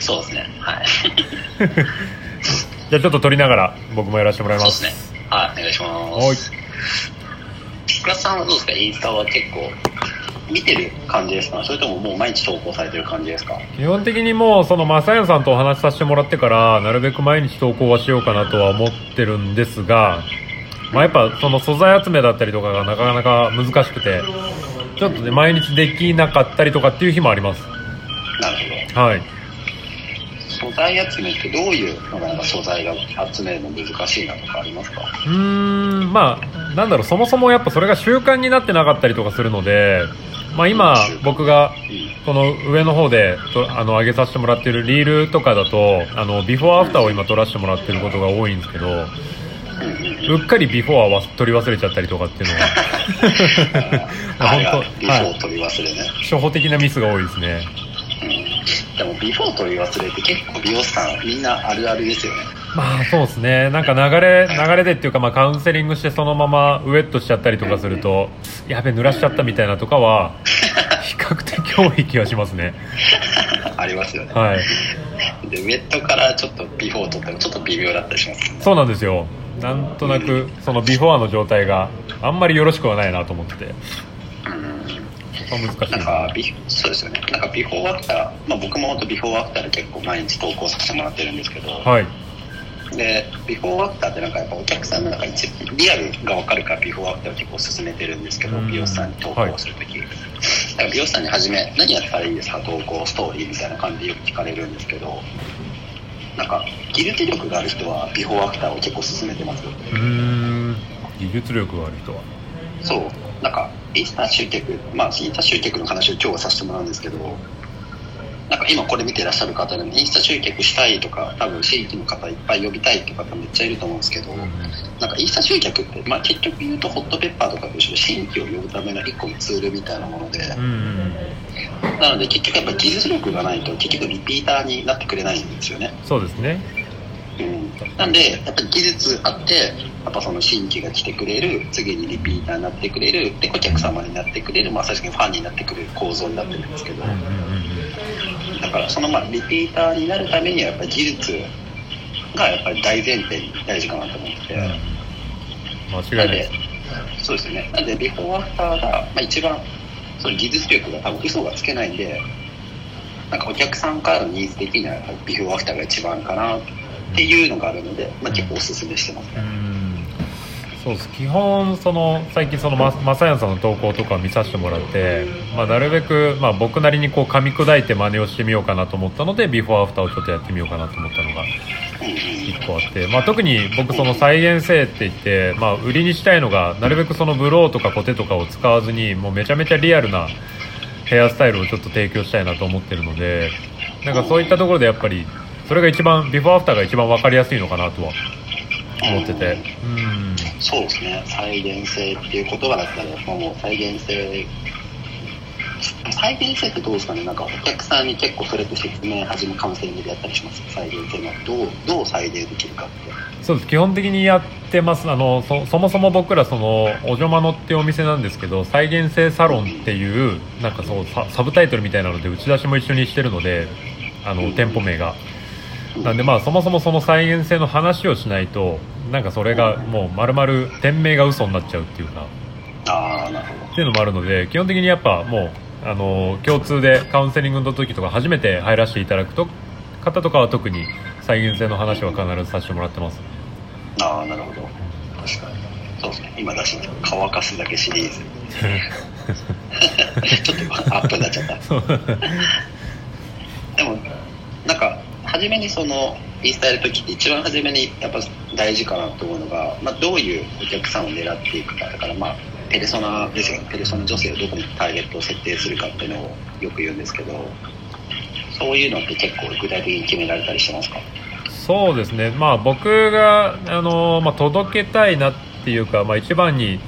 そうですね。はい。じゃあちょっと撮りながら僕もやらせてもらいそうますですね。はいお願いします。はい。倉田さんはどうですか？インスタは結構見てる感じですか？それとももう毎日投稿されてる感じですか？基本的にもうその正也さんとお話しさせてもらってからなるべく毎日投稿はしようかなとは思ってるんですが、まあ、やっぱその素材集めだったりとかがなかなか難しくてちょっとね毎日できなかったりとかっていう日もあります。なるほはい。ど素材集めってどういうのがなんか素材が集めるの難しいなとかありますか？うーんまあなんだろうそもそもやっぱそれが習慣になってなかったりとかするので、まあ、今僕がうん。この上の方でとあの上げさせてもらってるリールとかだとあのビフォーアフターを今撮らせてもらってることが多いんですけどうっかりビフォーは取り忘れちゃったりとかっていうのは 本当初歩的なミスが多いですね。うん、でもビフォー取り忘れって結構美容師さんみんなあるあるですよね。まあそうですね。なんか流れ流れでっていうかまあカウンセリングしてそのままウエットしちゃったりとかするとやべ濡らしちゃったみたいなとかは 比較的多い気がしますね。ありますよね、はい。でウェットからちょっとビフォー取ったらちょっと微妙だったりします。よねそうなんですよ。なんとなくそのビフォーの状態があんまりよろしくはないなと思ってて難しいなんかビそうですよね。なんかビフォーアフター、まあ、僕も本当ビフォーアフターで結構毎日投稿させてもらってるんですけど、はい。でビフォーアフターってなんかやっぱお客さんの中一リアルが分かるからビフォーアフターを結構勧めてるんですけどうん。美容師さんに投稿するとき、だから美容師さんに初め何やったらいいですか？投稿ストーリーみたいな感じでよく聞かれるんですけど。なんか技術力がある人はビフォーアフターを結構勧めてますよ。うーん。技術力がある人は。そう。なんかインスタ集客まあインスタ集客の話を今日はさせてもらうんですけどなんか今これ見てらっしゃる方でもインスタ集客したいとか多分新規の方いっぱい呼びたいっていう方めっちゃいると思うんですけど、なんかインスタ集客って、まあ、結局言うとホットペッパーとかと一緒で新規を呼ぶための一個のツールみたいなもので、なので結局やっぱ技術力がないと結局リピーターになってくれないんですよね。そうですね。うん、なんでやっぱり技術あってやっぱその新規が来てくれる次にリピーターになってくれるで顧客様になってくれる、まあ、最終的にファンになってくれる構造になってるんですけど。だからそのまあリピーターになるためにはやっぱり技術がやっぱり大前提に大事かなと思ってて。うん。間違いないです。そうですよね。なんで、ビフォーアフターが、まあ、一番、その技術力が多分嘘がつけないんで、なんかお客さんからのニーズ的には、ビフォーアフターが一番かな。っていうのがあるので、まあ、結構おすすめしてますね。うん。そうです。基本その最近そのままさやんさんの投稿とか見させてもらって、まあ、なるべく、まあ、僕なりにこう噛み砕いて真似をしてみようかなと思ったのでビフォーアフターをちょっとやってみようかなと思ったのがうんうん1個あって、まあ、特に僕その再現性って言って、まあ、売りにしたいのがなるべくそのブローとかコテとかを使わずにもうめちゃめちゃリアルなヘアスタイルをちょっと提供したいなと思ってるのでなんかそういったところでやっぱりそれが一番ビフォーアフターが一番分かりやすいのかなとは思ってて。うん。そうですね。再現性っていう言葉だったら、もう再現性、再現性ってどうですかね？なんかお客さんに結構それって説明始めカウンセリングでやったりします？再現性のどう、どう再現できるかって。そうです。基本的にやってます。あのそそもそも僕らそのおじょまのってお店なんですけど再現性サロンっていうなんかそうササブタイトルみたいなので打ち出しも一緒にしてるのであの店舗名がなんでまあそもそもその再現性の話をしないとなんかそれがもう丸々店名が嘘になっちゃうっていうかああ、なるほど。っていうのもあるので基本的にやっぱもうあの共通でカウンセリングの時とか初めて入らせていただくと方とかは特に再現性の話は必ずさせてもらってますああ、なるほど。確かに。そうですね。今出してる乾かすだけシリーズ。ちょっとアップになっちゃった。でも、初めにその、インスタやるときって一番初めにやっぱ大事かなと思うのが、まあ、どういうお客さんを狙っていくか。だからまあ、ペルソナですよね。ペルソナ女性をどこにターゲットを設定するかっていうのをよく言うんですけど、そういうのって結構具体的に決められたりしてますか？そうですね、まあ、僕が、あのまあ、届けたいなっていうか、まあ、一番に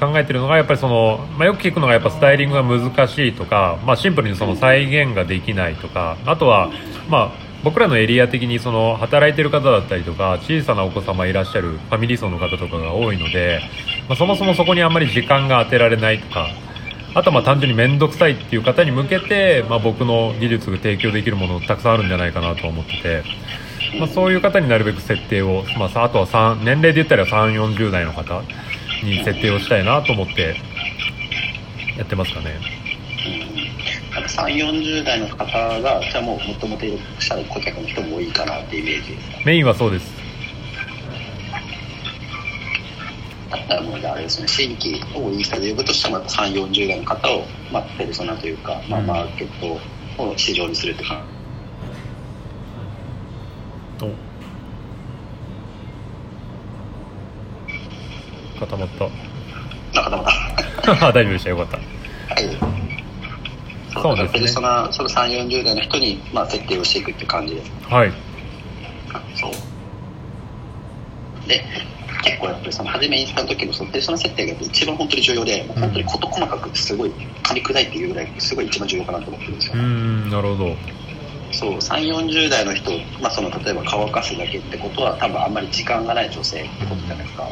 考えてるのがやっぱりその、まあ、よく聞くのがやっぱスタイリングが難しいとか、まあ、シンプルにその再現ができないとかあとは、まあ、僕らのエリア的にその働いてる方だったりとか小さなお子様いらっしゃるファミリー層の方とかが多いので、まあ、そもそもそこにあんまり時間が当てられないとかあとはまあ単純に面倒くさいっていう方に向けて、まあ、僕の技術が提供できるものたくさんあるんじゃないかなと思ってて、まあ、そういう方になるべく設定を、まあ、あとは3年齢で言ったら3 4 0代の方に設定をしたいなと思ってやってますかね。うん、3 4 0代の方がじゃあもうもともといらっしゃる顧客の人も多いかなっていうイメージ。ですかメインはそうです。だったらもうじゃああれですね。新規をインスタで呼ぶとしたらまた3 4 0代の方を、まあ、ペルソナというか、まあ、マーケットを市場にするって感お。固まった。じなかなかあ 大丈夫でした。よかった。はいそうですね。ペルソナその3 4 0代の人に、まあ、設定をしていくっていう感じです。はい。そう。で結構やっぱりその初めインスタの時のそのペルソナ設定が一番本当に重要で、もう本当に事細かくすごい噛み砕いていうぐらいすごい一番重要かなと思ってるんですよ、うーんなるほど。そう。3 4 0代の人、まあ、その例えば乾かすだけってことは多分あんまり時間がない女性ってことじゃないですか。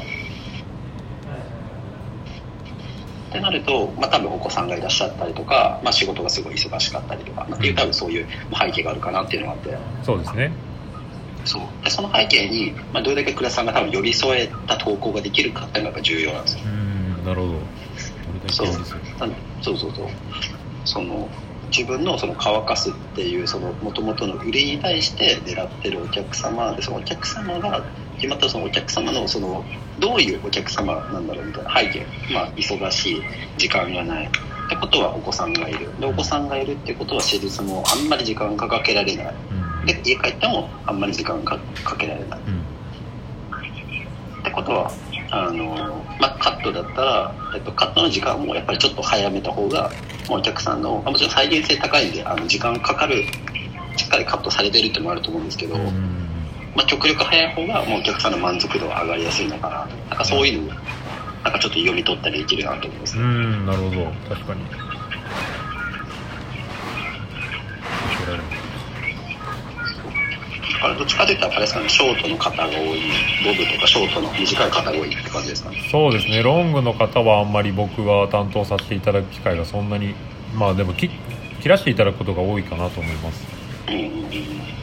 ってなると、まあ、多分お子さんがいらっしゃったりとか、まあ、仕事がすごい忙しかったりとか、まあ、っていう多分そういう背景があるかなっていうのがあって。そうですね。そう。でその背景に、まあ、どれだけ倉さんが多分寄り添えた投稿ができるかっていうのがやっぱ重要なんですよ。うーんなるほど。そう。そうそうそう。その自分のその乾かすっていうその元々の売りに対して狙ってるお客様でそのお客様が決まったそのお客様のそのどういうお客様なんだろうみたいな背景まあ忙しい時間がない。ってことはお子さんがいる。でお子さんがいるってことは施術もあんまり時間がかけられない。うん。で家帰ってもあんまり時間がかけられない。うん。ってことはあの、まあ、カットだったら、えっと、カットの時間もやっぱりちょっと早めた方がまあお客さんの、まあもちろん再現性高いんであの時間かかるしっかりカットされてるってのもあると思うんですけど、うんまあ、極力早い方がもうお客さんの満足度が上がりやすいのかな。なんかそういうのをなんかちょっと読み取ったりできるなと思います、うーんなるほど。確かに。だからどっちかというとあれですかねショートの方が多いボブとかショートの短い方が多いって感じですかね。そうですねロングの方はあんまり僕が担当させていただく機会がそんなにまあでも切切らしていただくことが多いかなと思いますうん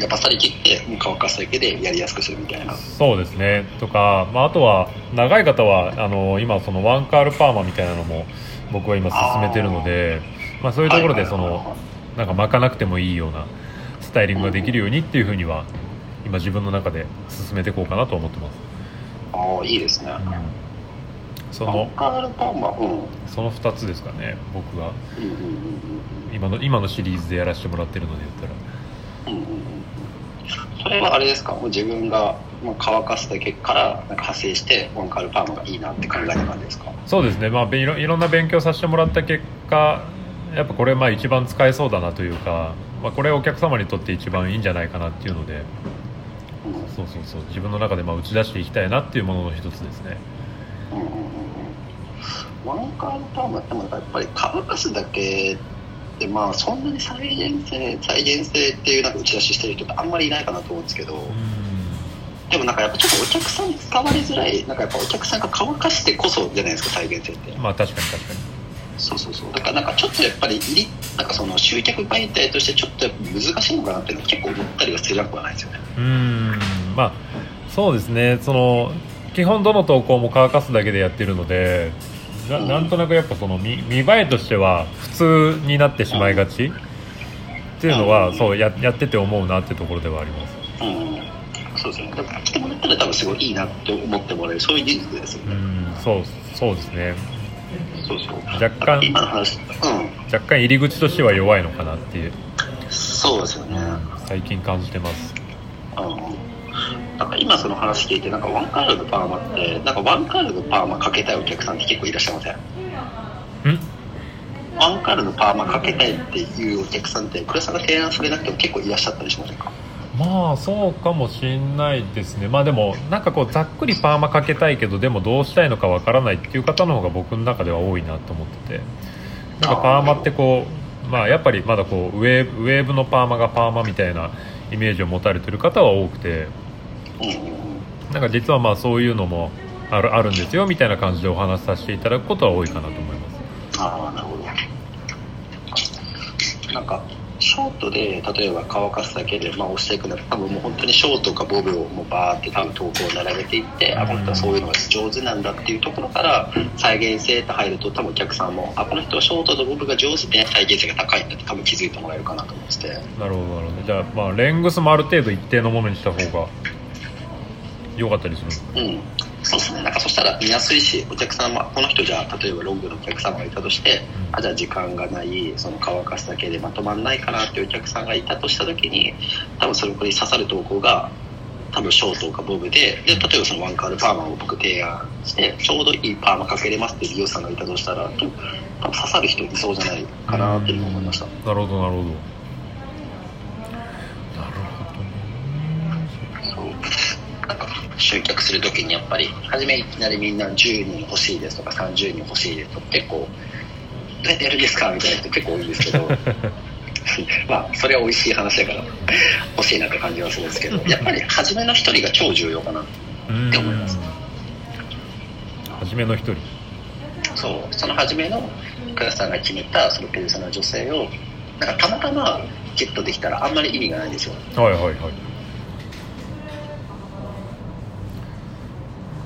やっぱさり切ってもう乾かすだけでやりやすくするみたいな。そうですね。とか、まあ、あとは長い方はあの今そのワンカールパーマみたいなのも僕は今進めてるのでまあ、そういうところでそのなんか巻かなくてもいいようなスタイリングができるようにっていうふうには今自分の中で進めていこうかなと思ってます、ああいいですね。うん、そのその2つですかね僕が。今の今のシリーズでやらせてもらってるので言ったらそれはあれですか？もう自分が乾かすだけからなんか派生してワンカールパーマがいいなって考えた感じですか？そうですね、まあ、べいろいろんな勉強させてもらった結果やっぱこれまあ一番使えそうだなというか、まあ、これお客様にとって一番いいんじゃないかなっていうのでうんそうそうそう。自分の中でまあ打ち出していきたいなっていうものの一つですね。うんうんうんうん。ワンカールパーマってもやっぱり乾かすだけでまあそんなに再現性再現性っていうなんか打ち出ししてる人ってあんまりいないかなと思うんですけど、うん。でもなんかやっぱちょっとお客さんに使われづらいなんかやっぱお客さんが乾かしてこそじゃないですか再現性って。まあ確かに確かに。そうそうそう。だからなんかちょっとやっぱりなんかその集客媒体としてちょっとやっぱ難しいのかなっていうのは結構思ったりはするなくはないですよね。うーん。まあそうですね。その基本どの投稿も乾かすだけでやってるのでなうんなんとなくやっぱその見見栄えとしては普通になってしまいがちっていうのはうん。そうややってて思うなってところではあります。うん。そうですね。でも来てもらったら多分すごいいいなって思ってもらえるそういう技術ですようね、ん。そうそうですね。そうそう。若干今の話う若干入り口としては弱いのかなっていう、んそうですよね、最近感じてます。うんなんか今その話聞いてなんかワンカールのパーマってなんかワンカールのパーマかけたいお客さんって結構いらっしゃいません？ん？ワンカールのパーマかけたいっていうお客さんって黒さんが提案されなくても結構いらっしゃったりしませんか？まあそうかもしんないですね。まあでもなんかこうざっくりパーマかけたいけどでもどうしたいのかわからないっていう方の方が僕の中では多いなと思ってて。なんかパーマってこうまあやっぱりまだこうウェーブのパーマがパーマみたいなイメージを持たれてる方は多くてなんか実はまあそういうのもあるあるんですよみたいな感じでお話しさせていただくことは多いかなと思います。ああなるほど。なんかショートで例えば乾かすだけで、まあ、押していくのは多分もう本当にショートかボブをもうバーって多分投稿を並べていって、あこの人はそういうのが上手なんだっていうところから再現性って入ると多分お客さんもあこの人はショートとボブが上手で再現性が高いんだって多分気づいてもらえるかなと思ってて。なるほどなるほど。じゃあまあレングスもある程度一定のものにした方が良かったりするうん。そうですね。なんかそしたら見やすいしお客さんはこの人じゃあ例えばロングのお客様がいたとして、うん。あじゃあ時間がないその乾かすだけでまとまんないかなっていうお客さんがいたとした時に多分それこに刺さる投稿が多分ショートかボブでで例えばそのワンカールパーマを僕提案してちょうどいいパーマかけれますっていう美容師さんがいたとしたら多分刺さる人いそうじゃないかなっていうふうに思いましたなるほどなるほどなるほど集客するときにやっぱり初めいきなりみんな10人欲しいですとか30人欲しいですと結構どうやってやるんですかみたいな人結構多いんですけど まあそれは美味しい話だから欲しいなって感じはするんですけどやっぱり初めの一人が超重要かなうんって思います。初めの一人。そう。その初めの倉さんが決めたそのペルソナ女性をなんかたまたまゲットできたらあんまり意味がないんですよ。はいはいはい